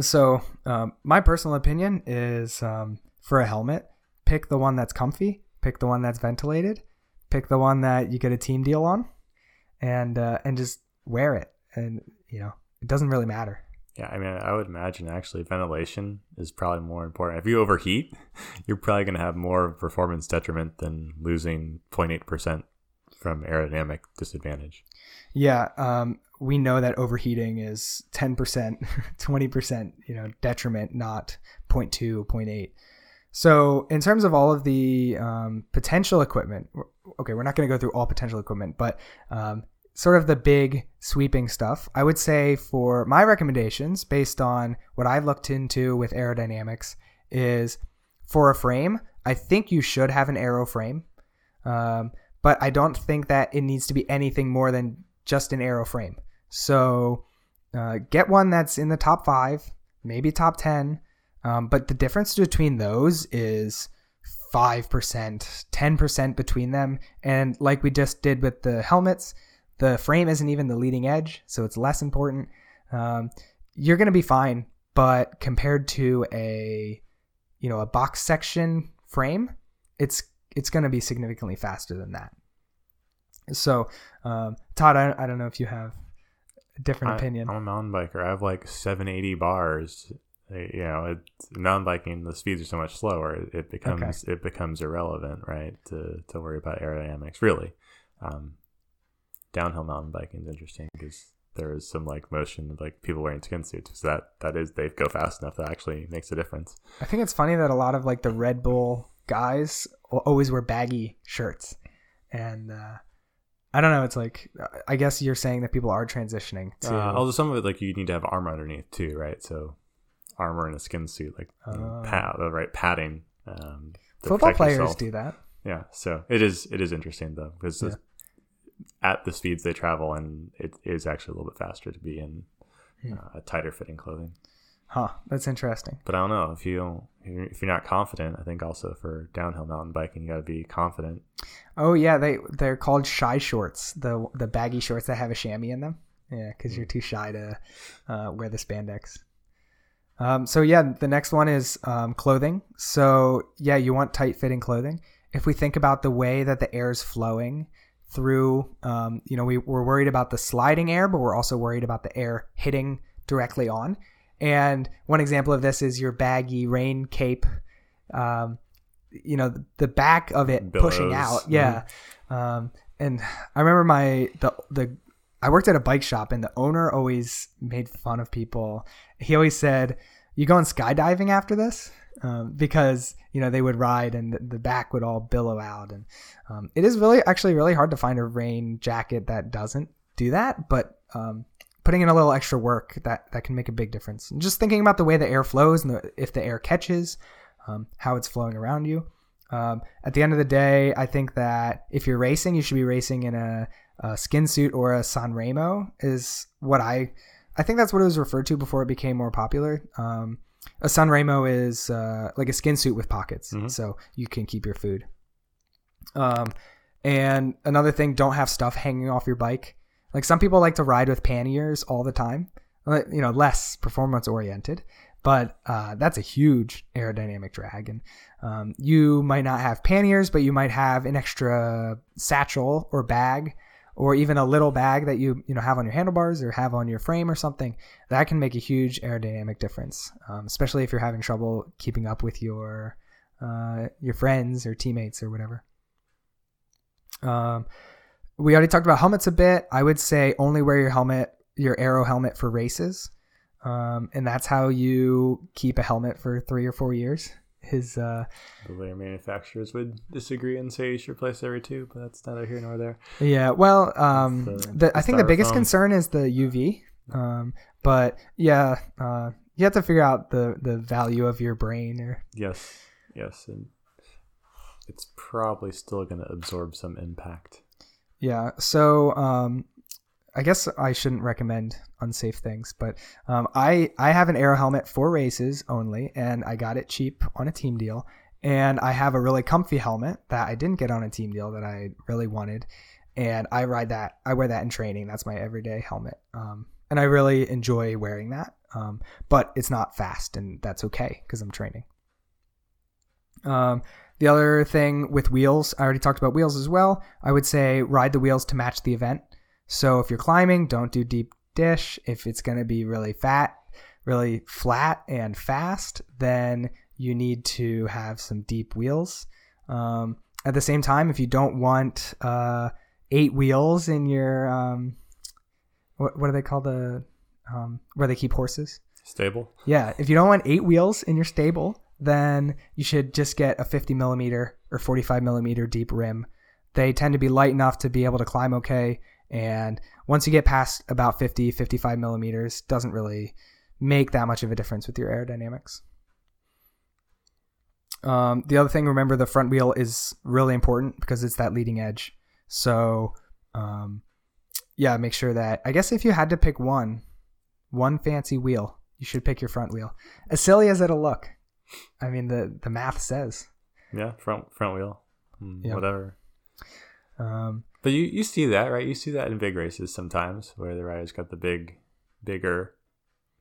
So, um, my personal opinion is um, for a helmet, pick the one that's comfy, pick the one that's ventilated, pick the one that you get a team deal on, and uh, and just wear it, and you know it doesn't really matter. Yeah, I mean, I would imagine actually ventilation is probably more important. If you overheat, [laughs] you're probably going to have more performance detriment than losing 0.8% from aerodynamic disadvantage. Yeah, um, we know that overheating is 10%, 20%, [laughs] you know, detriment, not 0.2, 0.8. So, in terms of all of the um, potential equipment, okay, we're not going to go through all potential equipment, but um, sort of the big sweeping stuff. I would say for my recommendations, based on what I've looked into with aerodynamics, is for a frame, I think you should have an aero frame. Um, but I don't think that it needs to be anything more than just an aero frame. So uh, get one that's in the top five, maybe top 10. Um, but the difference between those is 5%, 10% between them. And like we just did with the helmets, the frame isn't even the leading edge, so it's less important. Um, you're going to be fine, but compared to a you know a box section frame, it's it's going to be significantly faster than that. So, um, Todd, I, I don't know if you have a different I, opinion. I'm a mountain biker. I have like 780 bars. You know, it's, mountain biking, the speeds are so much slower. It, it becomes okay. it becomes irrelevant, right? To to worry about aerodynamics, really. Um, downhill mountain biking is interesting because there is some like motion of like people wearing skin suits. So that that is they go fast enough that actually makes a difference. I think it's funny that a lot of like the Red Bull guys always wear baggy shirts, and uh, I don't know. It's like I guess you're saying that people are transitioning to. Uh, although some of it like you need to have armor underneath too, right? So armor and a skin suit, like uh, pad, the right padding. Um, Football players yourself. do that. Yeah, so it is it is interesting though because yeah at the speeds they travel, and it is actually a little bit faster to be in hmm. uh, a tighter fitting clothing. Huh, that's interesting. But I don't know if you if you're not confident. I think also for downhill mountain biking, you got to be confident. Oh yeah, they they're called shy shorts. The the baggy shorts that have a chamois in them. Yeah, because you're too shy to uh, wear the spandex. Um, so yeah, the next one is um, clothing. So yeah, you want tight fitting clothing. If we think about the way that the air is flowing through. Um, you know, we, we're worried about the sliding air, but we're also worried about the air hitting directly on. And one example of this is your baggy rain cape. Um, you know, the, the back of it pushing out. Yeah. Um, and I remember my the the I worked at a bike shop and the owner always made fun of people. He always said, "You going skydiving after this?" Um, because you know they would ride and the, the back would all billow out, and um, it is really actually really hard to find a rain jacket that doesn't do that. But um, putting in a little extra work that that can make a big difference. And just thinking about the way the air flows and the, if the air catches, um, how it's flowing around you. Um, at the end of the day, I think that if you're racing, you should be racing in a, a skin suit or a Sanremo. Is what I, I think that's what it was referred to before it became more popular. Um, a Sanremo is uh, like a skin suit with pockets, Mhm. so you can keep your food. Um, and another thing, don't have stuff hanging off your bike. Like some people like to ride with panniers all the time. You know, less performance oriented, but uh, that's a huge aerodynamic drag. And um, you might not have panniers, but you might have an extra satchel or bag, or even a little bag that you you know have on your handlebars or have on your frame or something. That can make a huge aerodynamic difference, um, especially if you're having trouble keeping up with your uh, your friends or teammates or whatever. Um, we already talked about helmets a bit. I would say only wear your helmet, your aero helmet for races. Um, and that's how you keep a helmet for three or four years. Is uh, The later manufacturers would disagree and say you should replace every two, but that's neither here nor there. yeah. Well, um, The- the, I think the biggest concern is the UV. Um, but yeah, uh, you have to figure out the the value of your brain or Yes, yes, and it's probably still going to absorb some impact. Yeah. So um, I guess I shouldn't recommend unsafe things, but um, I I have an aero helmet for races only, and I got it cheap on a team deal. And I have a really comfy helmet that I didn't get on a team deal that I really wanted, and I ride that. I wear that in training. That's my everyday helmet, um, and I really enjoy wearing that. Um, but it's not fast, and that's okay because I'm training. Um, the other thing with wheels, I already talked about wheels as well. I would say ride the wheels to match the event. So if you're climbing, don't do deep dish. If it's going to be really fat, really flat and fast, then you need to have some deep wheels. Um, at the same time, if you don't want uh, eight wheels in your um, what, what do they call the um, where they keep horses? Stable. Yeah, if you don't want eight wheels in your stable, then you should just get a 50 millimeter or 45 millimeter deep rim. They tend to be light enough to be able to climb okay. And once you get past about 50, 55 millimeters, doesn't really make that much of a difference with your aerodynamics. Um, the other thing, remember the front wheel is really important because it's that leading edge. So, um, yeah, make sure that I guess if you had to pick one, one fancy wheel, you should pick your front wheel. As silly as it'll look, I mean the the math says. Yeah, front front wheel, Mm, Yeah. whatever. Um, But you you see that right? You see that in big races sometimes, where the riders got the big, bigger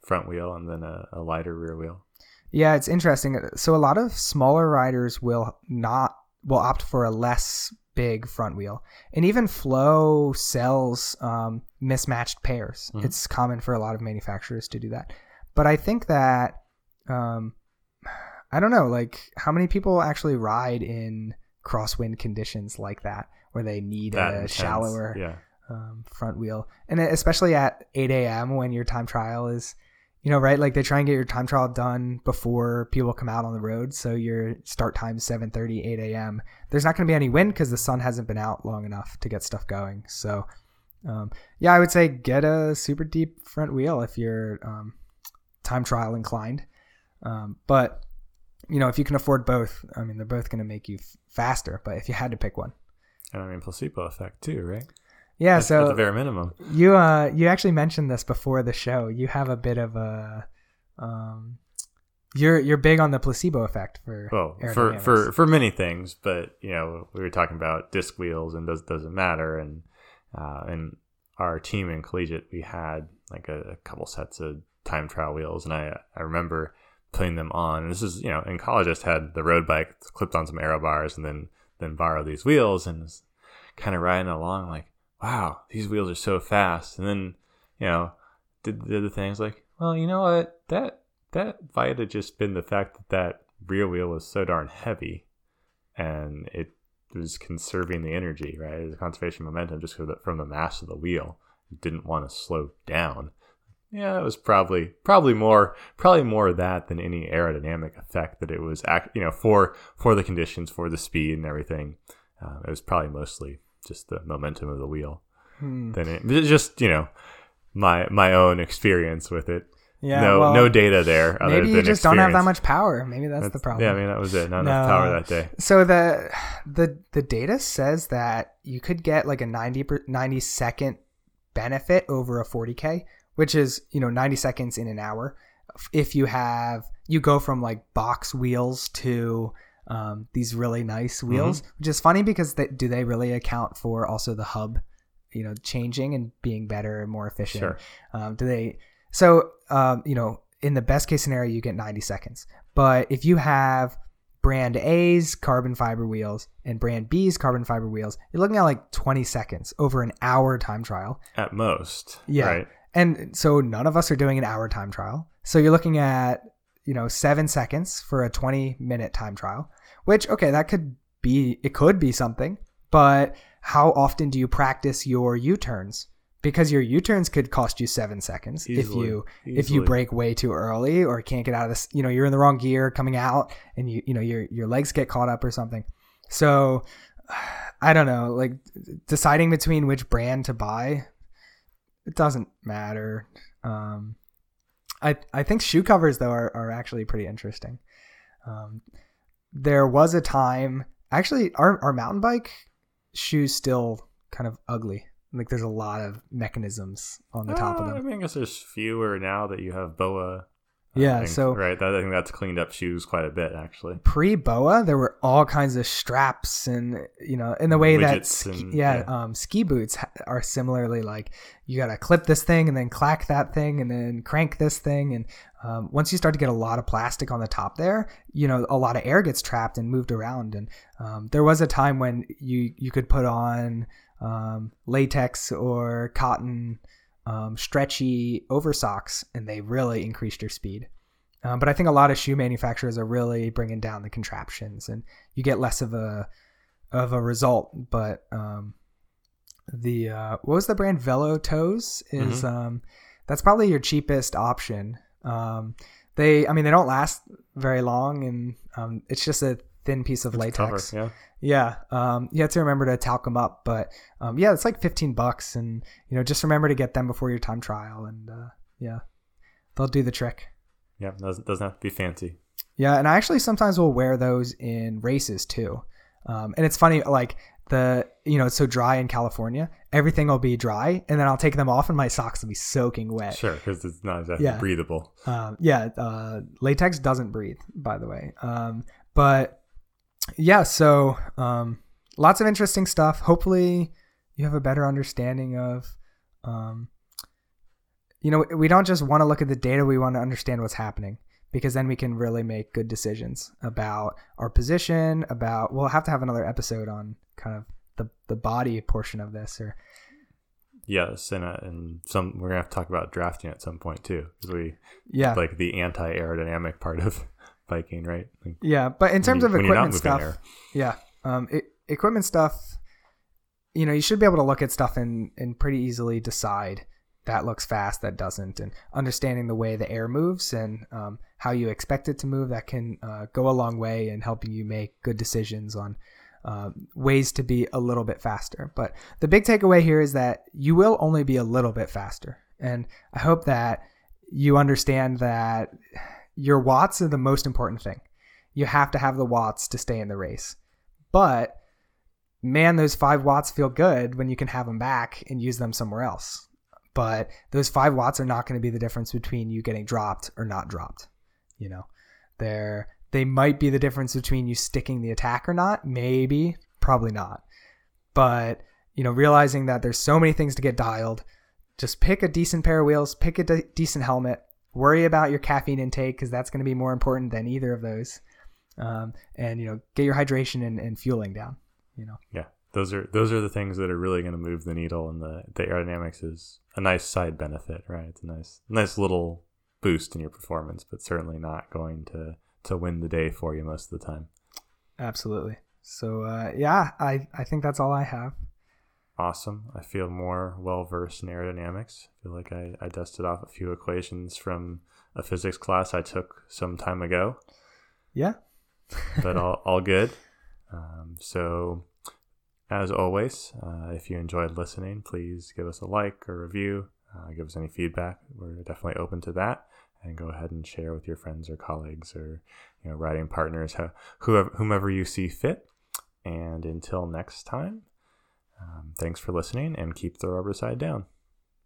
front wheel and then a, a lighter rear wheel. yeah, it's interesting. So a lot of smaller riders will not will opt for a less big front wheel, and even Flow sells um, mismatched pairs. Mhm. It's common for a lot of manufacturers to do that. But I think that um, I don't know, like how many people actually ride in crosswind conditions like that, where they need That a intense, shallower Yeah. um, front wheel, and especially at 8 a.m. when your time trial is, you know, right? Like they try and get your time trial done before people come out on the road, so your start time 7:30, 8 a.m. There's not going to be any wind because the sun hasn't been out long enough to get stuff going. So, um, yeah, I would say get a super deep front wheel if you're um, time trial inclined. Um, but you know, if you can afford both, I mean, they're both going to make you f- faster. But if you had to pick one, And I mean placebo effect too, right? yeah. At- so at the very minimum. You uh you actually mentioned this before the show. You have a bit of a um you're you're big on the placebo effect for Well, for, for for many things, but you know, we were talking about disc wheels and does doesn't matter, and uh, in our team in collegiate, we had like a, a couple sets of time trial wheels, and I I remember putting them on. And this is you know in college, I just had the road bike clipped on some aero bars, and then then borrow these wheels, and kind of riding along like, wow, these wheels are so fast, and then you know did, did the things like, Well, you know what? That that might have just been the fact that that rear wheel was so darn heavy, and it was conserving the energy, right? The conservation momentum just from the mass of the wheel. It didn't want to slow down. Yeah, it was probably probably more probably more of that than any aerodynamic effect that it was act you know for for the conditions for the speed and everything. Uh, it was probably mostly just the momentum of the wheel. Hmm. Then it just you know my my own experience with it. Yeah, no well, no data there. Other maybe you than just don't have that much power. Maybe that's, the problem. Yeah, I mean that was it. Not enough power that day. So the the the data says that you could get like a 90 per, 90 second benefit over a 40k, which is, you know, 90 seconds in an hour. If you have you go from like box wheels to um, these really nice wheels, which is funny because they, do they really account for also the hub, you know, changing and being better and more efficient? Sure. Um, do they? So, um, you know, in the best case scenario, you get 90 seconds. But if you have brand A's carbon fiber wheels and brand B's carbon fiber wheels, you're looking at like 20 seconds over an hour time trial. At most. Yeah. Right. And so none of us are doing an hour time trial. So you're looking at, you know, seven seconds for a 20 minute time trial, which, okay, that could be, it could be something, but how often do you practice your U turns? Because your U turns could cost you seven seconds if Easily. you if you brake way too early or can't get out of this, you know, you're in the wrong gear coming out and you you know your your legs get caught up or something. So [sighs] I don't know, like deciding between which brand to buy, it doesn't matter. Um, I I think shoe covers though are, are actually pretty interesting. Um, there was a time actually our our mountain bike shoes still kind of ugly. Like there's a lot of mechanisms on the top of Uh, I them. mean, I guess there's fewer now that you have BOA. Yeah, think, so- right, that, I think that's cleaned up shoes quite a bit actually. Pre boa, there were all kinds of straps and you know in the way that ski, and- yeah, yeah. Um, ski boots are similarly like you gotta clip this thing and then clack that thing and then crank this thing and um, once you start to get a lot of plastic on the top there, you know a lot of air gets trapped and moved around and um, there was a time when you you could put on um, latex or cotton um, stretchy over socks and they really increased your speed. Um, but I think a lot of shoe manufacturers are really bringing down the contraptions, and you get less of a of a result. But um, the uh, what was the brand Velotoze is um, that's probably your cheapest option. Um, they, I mean, they don't last very long, and um, it's just a thin piece of It's latex. tougher, yeah. Yeah, um, you have to remember to talc them up, but um, yeah, it's like fifteen bucks, and you know, just remember to get them before your time trial, and uh, yeah, they'll do the trick. Yeah, doesn't doesn't have to be fancy. Yeah, and I actually sometimes will wear those in races too, um, and it's funny, like the you know it's so dry in California, everything will be dry, and then I'll take them off, and my socks will be soaking wet. Sure, because it's not exactly Yeah. breathable. Um, yeah, uh, latex doesn't breathe, by the way. Um, but yeah, so um, lots of interesting stuff. Hopefully, you have a better understanding of, um, you know, we don't just want to look at the data, we want to understand what's happening because then we can really make good decisions about our position, about, we'll have to have another episode on kind of the, the body portion of this or, Yes, and uh, and some we're gonna have to talk about drafting at some point too, because we yeah. like the anti aerodynamic part of biking, right? Like, Yeah, but in terms of you- not equipment stuff, yeah, um, it, equipment stuff, you know, you should be able to look at stuff and and pretty easily decide that looks fast, that doesn't, and understanding the way the air moves and um, how you expect it to move, that can uh, go a long way in helping you make good decisions on. Um, ways to be a little bit faster. But the big takeaway here is that you will only be a little bit faster. And I hope that you understand that your watts are the most important thing. You have to have the watts to stay in the race. But man, those five watts feel good when you can have them back and use them somewhere else. But those five watts are not going to be the difference between you getting dropped or not dropped. You know, they're they might be the difference between you sticking the attack or not. Maybe, probably not. But you know, realizing that there's so many things to get dialed, just pick a decent pair of wheels, pick a de- decent helmet, worry about your caffeine intake because that's going to be more important than either of those. Um, and you know, get your hydration and, and fueling down. You know, yeah, those are those are the things that are really going to move the needle, and the the aerodynamics is a nice side benefit, right? It's a nice nice little boost in your performance, but certainly not going to to win the day for you most of the time. Absolutely. So uh, yeah, I I think that's all I have. Awesome. I feel more well versed in aerodynamics. I feel like I, I dusted off a few equations from a physics class I took some time ago. Yeah. [laughs] but all, all good. [laughs] Um, so, as always, uh, if you enjoyed listening, please give us a like or review. Uh, give us any feedback. We're definitely open to that. And go ahead and share with your friends or colleagues or you know riding partners, whoever, whomever you see fit. And until next time, um, thanks for listening and keep the rubber side down.